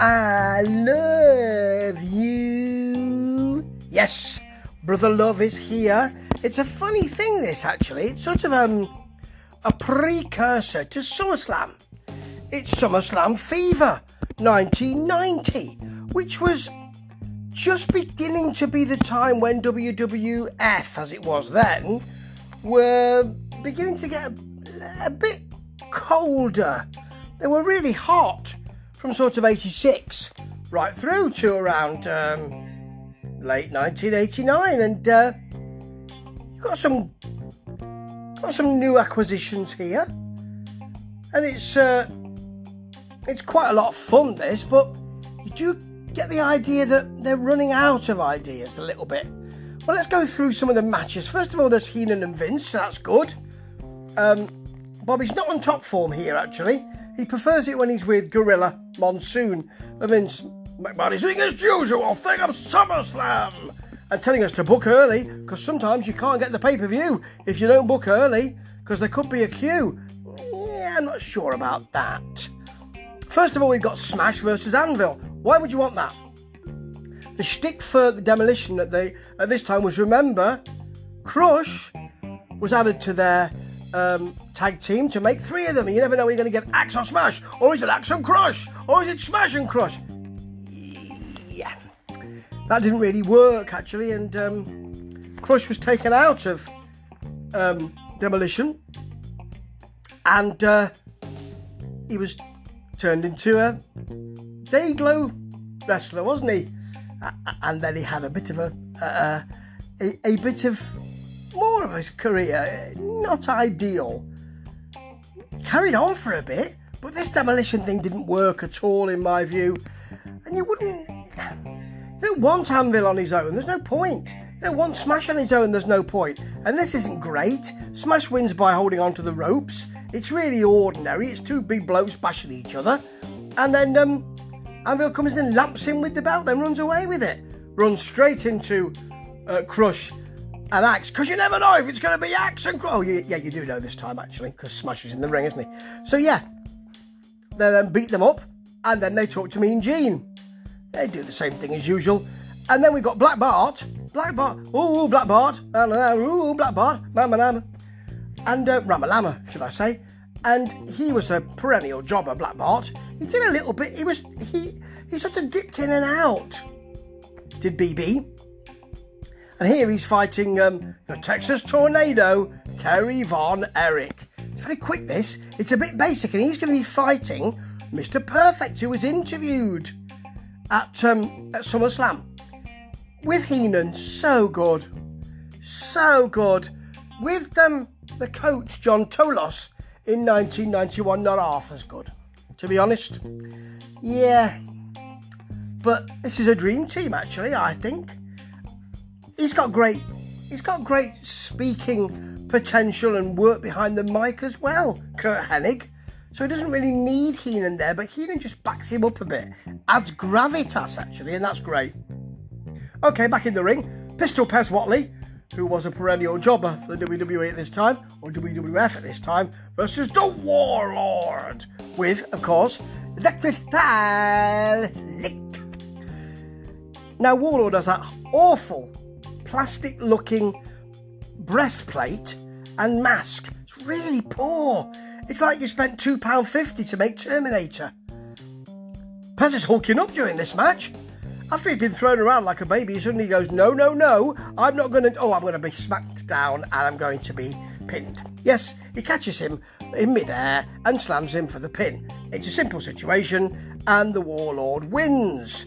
I love you. Yes, Brother Love is here. It's a funny thing, this actually. It's sort of um, a precursor to SummerSlam. It's SummerSlam Fever 1990, which was just beginning to be the time when WWF, as it was then, were beginning to get a, a bit colder. They were really hot from sort of 86 right through to around um, late 1989 and uh, you've got some got some new acquisitions here. And it's uh, it's quite a lot of fun this but you do get the idea that they're running out of ideas a little bit. Well let's go through some of the matches. First of all there's Heenan and Vince. So that's good. Um, Bobby's not on top form here actually. He prefers it when he's with Gorilla Monsoon. And then McMahon doing his usual thing of SummerSlam and telling us to book early because sometimes you can't get the pay per view if you don't book early because there could be a queue. Yeah, I'm not sure about that. First of all, we've got Smash versus Anvil. Why would you want that? The shtick for the demolition at, the, at this time was remember, Crush was added to their um, tag team to make three of them. You never know you're going to get Axe or Smash, or is it Axe and Crush, or is it Smash and Crush? Yeah, that didn't really work actually, and um, Crush was taken out of um, Demolition, and uh, he was turned into a Dayglow wrestler, wasn't he? And then he had a bit of a, a, a, a bit of more of his career, not ideal. Carried on for a bit, but this demolition thing didn't work at all in my view. And you wouldn't. You don't want Anvil on his own, there's no point. You don't want Smash on his own, there's no point. And this isn't great. Smash wins by holding onto the ropes. It's really ordinary. It's two big blokes bashing each other. And then um, Anvil comes in and lamps him with the belt, then runs away with it. Runs straight into uh, Crush and Axe, because you never know if it's going to be Axe and Crow. Oh, yeah, you do know this time actually, because Smash is in the ring, isn't he? So yeah, they then beat them up, and then they talk to Mean Gene. They do the same thing as usual, and then we got Black Bart. Black Bart, ooh, Black Bart, ooh, Black Bart, mama, and uh, Ramalama, should I say? And he was a perennial jobber, Black Bart. He did a little bit. He was he he sort of dipped in and out. Did BB? And here he's fighting um, the Texas Tornado, Kerry Von Erich. It's very quick, this. It's a bit basic, and he's going to be fighting Mr. Perfect, who was interviewed at, um, at SummerSlam with Heenan. So good. So good. With um, the coach, John Tolos, in 1991, not half as good, to be honest. Yeah. But this is a dream team, actually, I think he's got great he's got great speaking potential and work behind the mic as well, Curt Hennig. So he doesn't really need Heenan there, but Heenan just backs him up a bit. Adds gravitas actually, and that's great. Okay, back in the ring. Pistol Pez Whatley, who was a perennial jobber for the WWE at this time, or WWF at this time, versus the Warlord, with, of course, the Crystal Lick. Now, Warlord has that awful plastic looking breastplate and mask. It's really poor. It's like you spent £2.50 to make Terminator. Pez is hulking up during this match. After he's been thrown around like a baby, he suddenly goes, No, no, no, I'm not going to. Oh, I'm going to be smacked down and I'm going to be pinned. Yes, he catches him in midair and slams him for the pin. It's a simple situation, and the Warlord wins.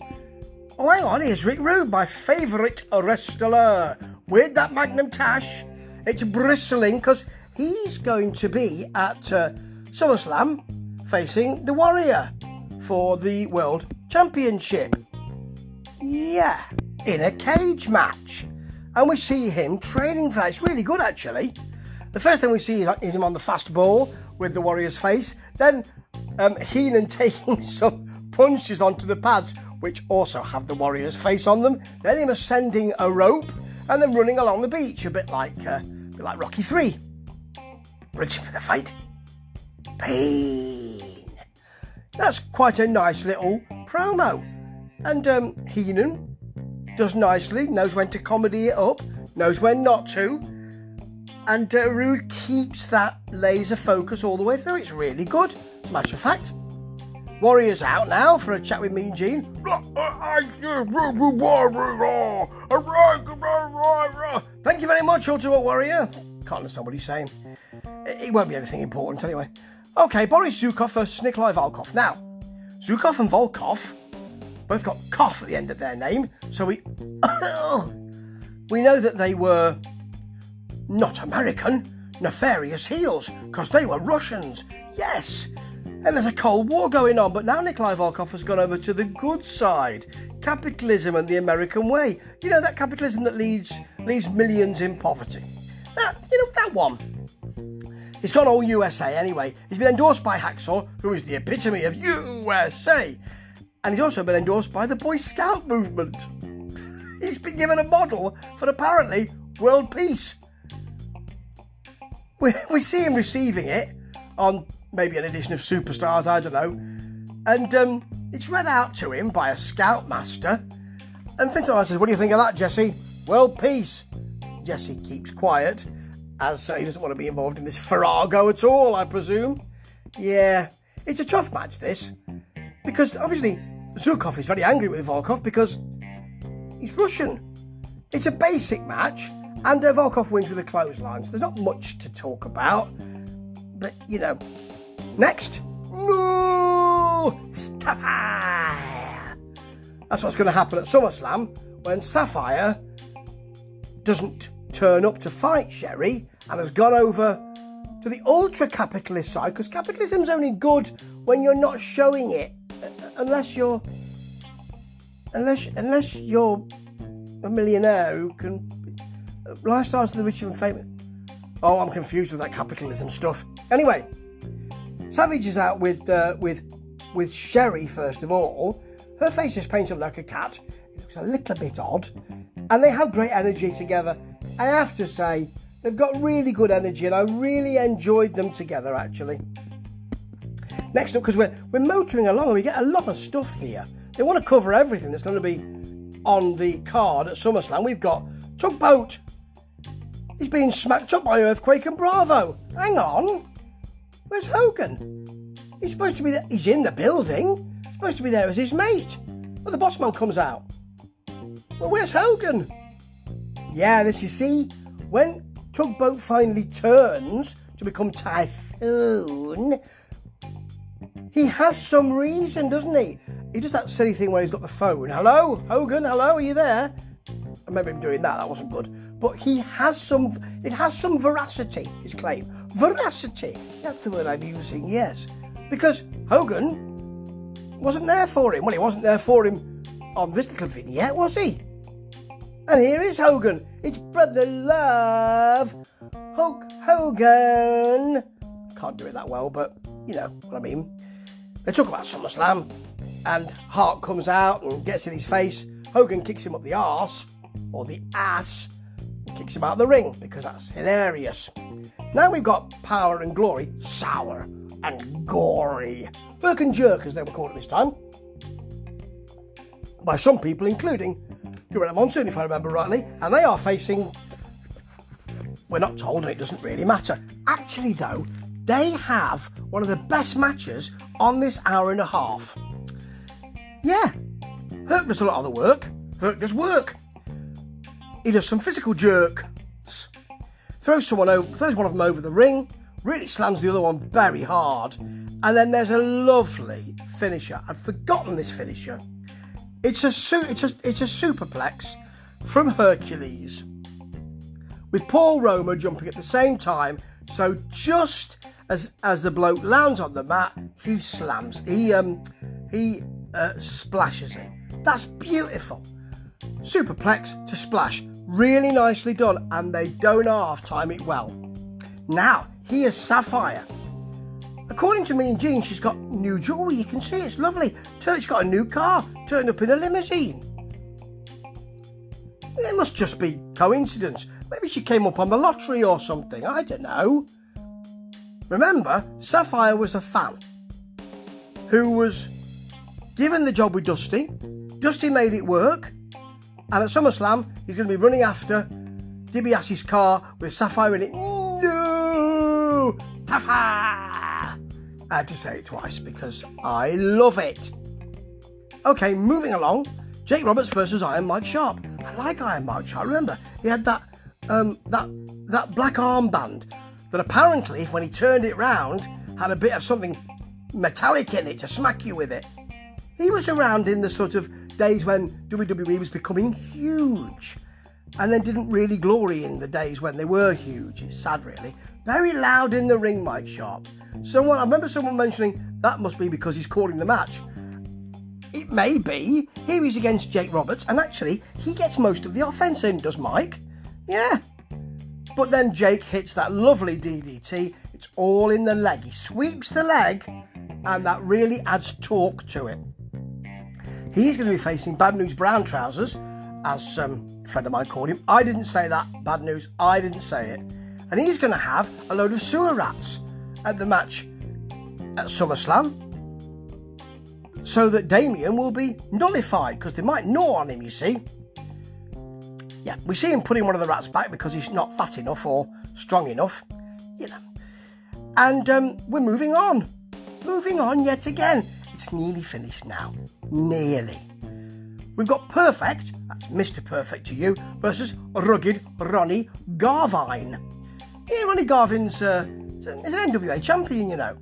Oh, hang on, here's Rick Rude, my favourite wrestler. With that Magnum Tash, it's bristling because he's going to be at uh, SummerSlam facing the Warrior for the World Championship. Yeah, in a cage match. And we see him training for. It's really good, actually. The first thing we see is him on the fast ball with the Warrior's face. Then um, Heenan taking some punches onto the pads which also have the warrior's face on them, then him ascending a rope and then running along the beach, a bit like uh, a bit like Rocky Three. Reaching for the fight. Pain. That's quite a nice little promo. And um, Heenan does nicely, knows when to comedy it up, knows when not to. And uh, Rude keeps that laser focus all the way through. It's really good, as a matter of fact. Warrior's out now for a chat with Mean Gene. Thank you very much, Ultimate Warrior. Can't understand what he's saying. It won't be anything important anyway. Okay, Boris Zukov versus Nikolai Volkov. Now, Zukov and Volkov both got cough at the end of their name, so we we know that they were not American, nefarious heels, because they were Russians. Yes, and there's a Cold War going on, but now Nikolai Volkov has gone over to the good side. Capitalism and the American way. You know, that capitalism that leaves, leaves millions in poverty. That, you know, that one. He's gone all USA anyway. He's been endorsed by Hacksaw, who is the epitome of USA. And he's also been endorsed by the Boy Scout movement. he's been given a model for apparently world peace. We, we see him receiving it on maybe an edition of Superstars, I don't know. And um, it's read out to him by a scoutmaster. And Vince says, What do you think of that, Jesse? Well, peace. Jesse keeps quiet, as uh, he doesn't want to be involved in this farrago at all, I presume. Yeah, it's a tough match, this. Because obviously, Zukov is very angry with Volkov because he's Russian. It's a basic match, and uh, Volkov wins with a clothesline, so there's not much to talk about. But, you know, Next, no Sapphire. That's what's going to happen at SummerSlam when Sapphire doesn't turn up to fight Sherry and has gone over to the ultra capitalist side because capitalism's only good when you're not showing it unless you're unless unless you're a millionaire who can lifestyles of the rich and famous. Oh, I'm confused with that capitalism stuff. Anyway, Savage is out with uh, with with Sherry first of all. Her face is painted like a cat. It looks a little bit odd, and they have great energy together. I have to say, they've got really good energy, and I really enjoyed them together. Actually. Next up, because we're we're motoring along, and we get a lot of stuff here. They want to cover everything that's going to be on the card at SummerSlam. We've got Tugboat. He's being smacked up by Earthquake and Bravo. Hang on. Where's Hogan? He's supposed to be there. He's in the building. He's supposed to be there as his mate. Well, the boss man comes out. Well, where's Hogan? Yeah, this you see, when Tugboat finally turns to become Typhoon, he has some reason, doesn't he? He does that silly thing where he's got the phone. Hello, Hogan, hello, are you there? I remember him doing that, that wasn't good. But he has some, it has some veracity, his claim veracity. That's the word I'm using, yes. Because Hogan wasn't there for him. Well, he wasn't there for him on this little vignette, was he? And here is Hogan. It's Brother Love. Hulk Hogan. Can't do it that well, but you know what I mean. They talk about SummerSlam, and Hart comes out and gets in his face. Hogan kicks him up the arse, or the ass, kicks him out of the ring because that's hilarious. Now we've got Power and Glory, sour and gory. Burke and Jerk, as they were called at this time. By some people, including Gorilla Monsoon, if I remember rightly, and they are facing. We're not told, and it doesn't really matter. Actually, though, they have one of the best matches on this hour and a half. Yeah, Herc does a lot of the work. Herc does work. He does some physical jerks throws someone over, throws one of them over the ring, really slams the other one very hard, and then there's a lovely finisher. I'd forgotten this finisher. It's a it's a it's a superplex from Hercules with Paul Roma jumping at the same time. So just as as the bloke lands on the mat, he slams. He um he uh, splashes him. That's beautiful. Superplex to splash. Really nicely done, and they don't half time it well. Now, here's Sapphire. According to Mean Gene, she's got new jewellery. You can see it's lovely. She's got a new car, turned up in a limousine. It must just be coincidence. Maybe she came up on the lottery or something. I don't know. Remember, Sapphire was a fan who was given the job with Dusty. Dusty made it work. And at SummerSlam, he's going to be running after DiBiase's car with Sapphire in it. No! Sapphire! I had to say it twice because I love it. Okay, moving along. Jake Roberts versus Iron Mike Sharpe. I like Iron Mike Sharpe. Remember, he had that um, that that black armband that apparently, when he turned it round, had a bit of something metallic in it to smack you with it. He was around in the sort of days when WWE was becoming huge and then didn't really glory in the days when they were huge. It's sad, really. Very loud in the ring, Mike Sharpe. Someone, I remember someone mentioning that must be because he's calling the match. It may be. Here he's against Jake Roberts, and actually, he gets most of the offense in, does Mike? Yeah. But then Jake hits that lovely DDT. It's all in the leg. He sweeps the leg, and that really adds torque to it. He's going to be facing Bad News Brown Trousers, as um, a friend of mine called him. I didn't say that. Bad news. I didn't say it. And he's going to have a load of sewer rats at the match at SummerSlam. So that Damien will be nullified because they might gnaw on him, you see. Yeah, we see him putting one of the rats back because he's not fat enough or strong enough, you know. And um, we're moving on. Moving on yet again. It's nearly finished now. Nearly. We've got Perfect, that's Mr. Perfect to you, versus Rugged Ronnie Garvin. Yeah, Ronnie Garvin's uh, is an NWA champion, you know,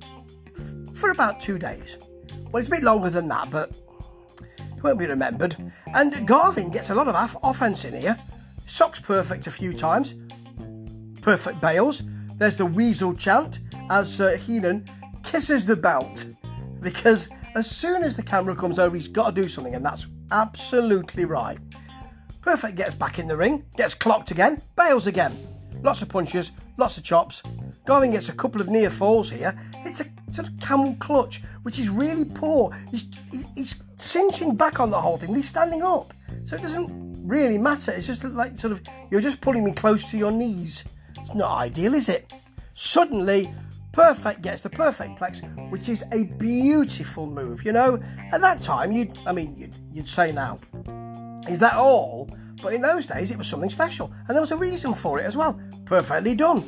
for about two days. Well, it's a bit longer than that, but it won't be remembered. And Garvin gets a lot of offense in here. Socks perfect a few times. Perfect bails. There's the weasel chant as uh, Heenan kisses the belt because as soon as the camera comes over, he's got to do something, and that's absolutely right. Perfect gets back in the ring, gets clocked again, bails again. Lots of punches, lots of chops. Garvin gets a couple of near falls here. It's a sort of camel clutch, which is really poor. He's, he's cinching back on the whole thing, he's standing up. So it doesn't really matter. It's just like sort of, you're just pulling me close to your knees. It's not ideal, is it? Suddenly, Perfect gets the perfect plex, which is a beautiful move. You know, at that time, you'd, I mean, you'd, you'd say now, is that all? But in those days, it was something special, and there was a reason for it as well. Perfectly done.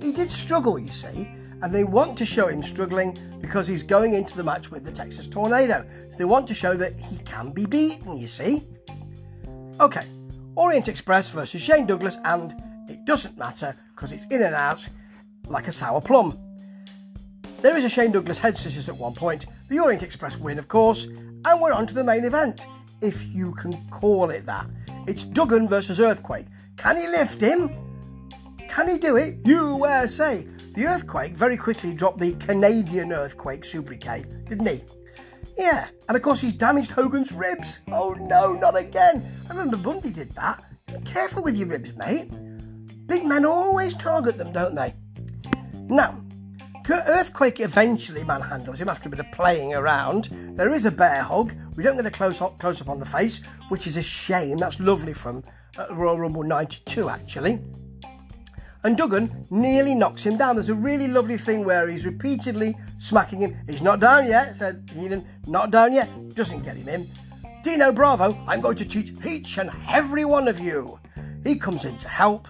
He did struggle, you see, and they want to show him struggling because he's going into the match with the Texas Tornado. So they want to show that he can be beaten, you see. Okay, Orient Express versus Shane Douglas, and it doesn't matter because it's in and out like a sour plum. There is a Shane Douglas head scissors at one point, the Orient Express win, of course, and we're on to the main event, if you can call it that. It's Duggan versus Earthquake. Can he lift him? Can he do it? USA! The Earthquake very quickly dropped the Canadian Earthquake sobriquet, didn't he? Yeah, and of course he's damaged Hogan's ribs. Oh no, not again. I remember Bundy did that. Be careful with your ribs, mate. Big men always target them, don't they? Now, Earthquake eventually manhandles him after a bit of playing around. There is a bear hug. We don't get a close up, close up on the face, which is a shame. That's lovely from uh, Royal Rumble 92, actually. And Duggan nearly knocks him down. There's a really lovely thing where he's repeatedly smacking him. He's not down yet, said Heenan. Not down yet. Doesn't get him in. Dino Bravo, I'm going to teach each and every one of you. He comes in to help.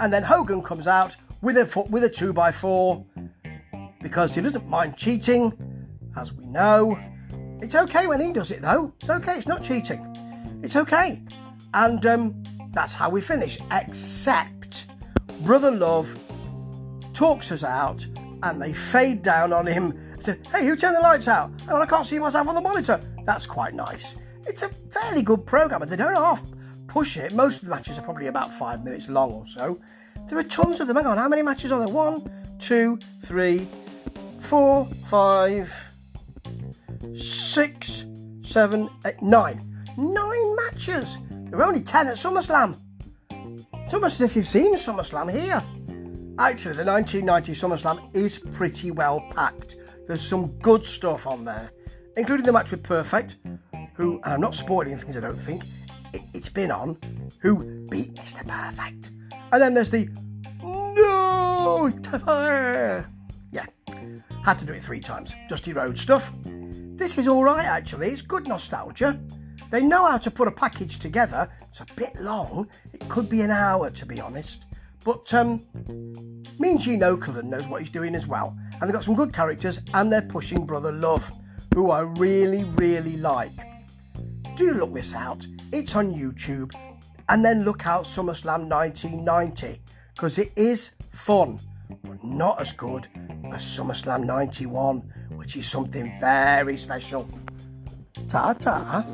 And then Hogan comes out with a foot with a two by four because he doesn't mind cheating, as we know. It's okay when he does it though. It's okay. It's not cheating. It's okay, and um, that's how we finish. Except Brother Love talks us out, and they fade down on him. Said, "Hey, who turned the lights out? Oh, I can't see myself on the monitor." That's quite nice. It's a fairly good program, and they don't half push it. Most of the matches are probably about five minutes long or so. There are tons of them. Hang on, how many matches are there? One, two, three, four, five, six, seven, eight, nine. Nine matches. There are only ten at SummerSlam. It's almost as if you've seen SummerSlam here. Actually, the 1990 SummerSlam is pretty well packed. There's some good stuff on there, including the match with Perfect, who, and I'm not spoiling things I don't think, it, has been on, who beat Mr. Perfect. And then there's the no, yeah, had to do it three times. Dusty Rhodes stuff. this is all right actually. It's good nostalgia. They know how to put a package together. It's a bit long. It could be an hour, to be honest. But um, means Gene Okerlund knows what he's doing as well. And they've got some good characters, and they're pushing Brother Love, who I really, really like. Do look this out. It's on YouTube. And then look out SummerSlam 1990, because it is fun, but not as good as SummerSlam 91, which is something very special. Ta ta.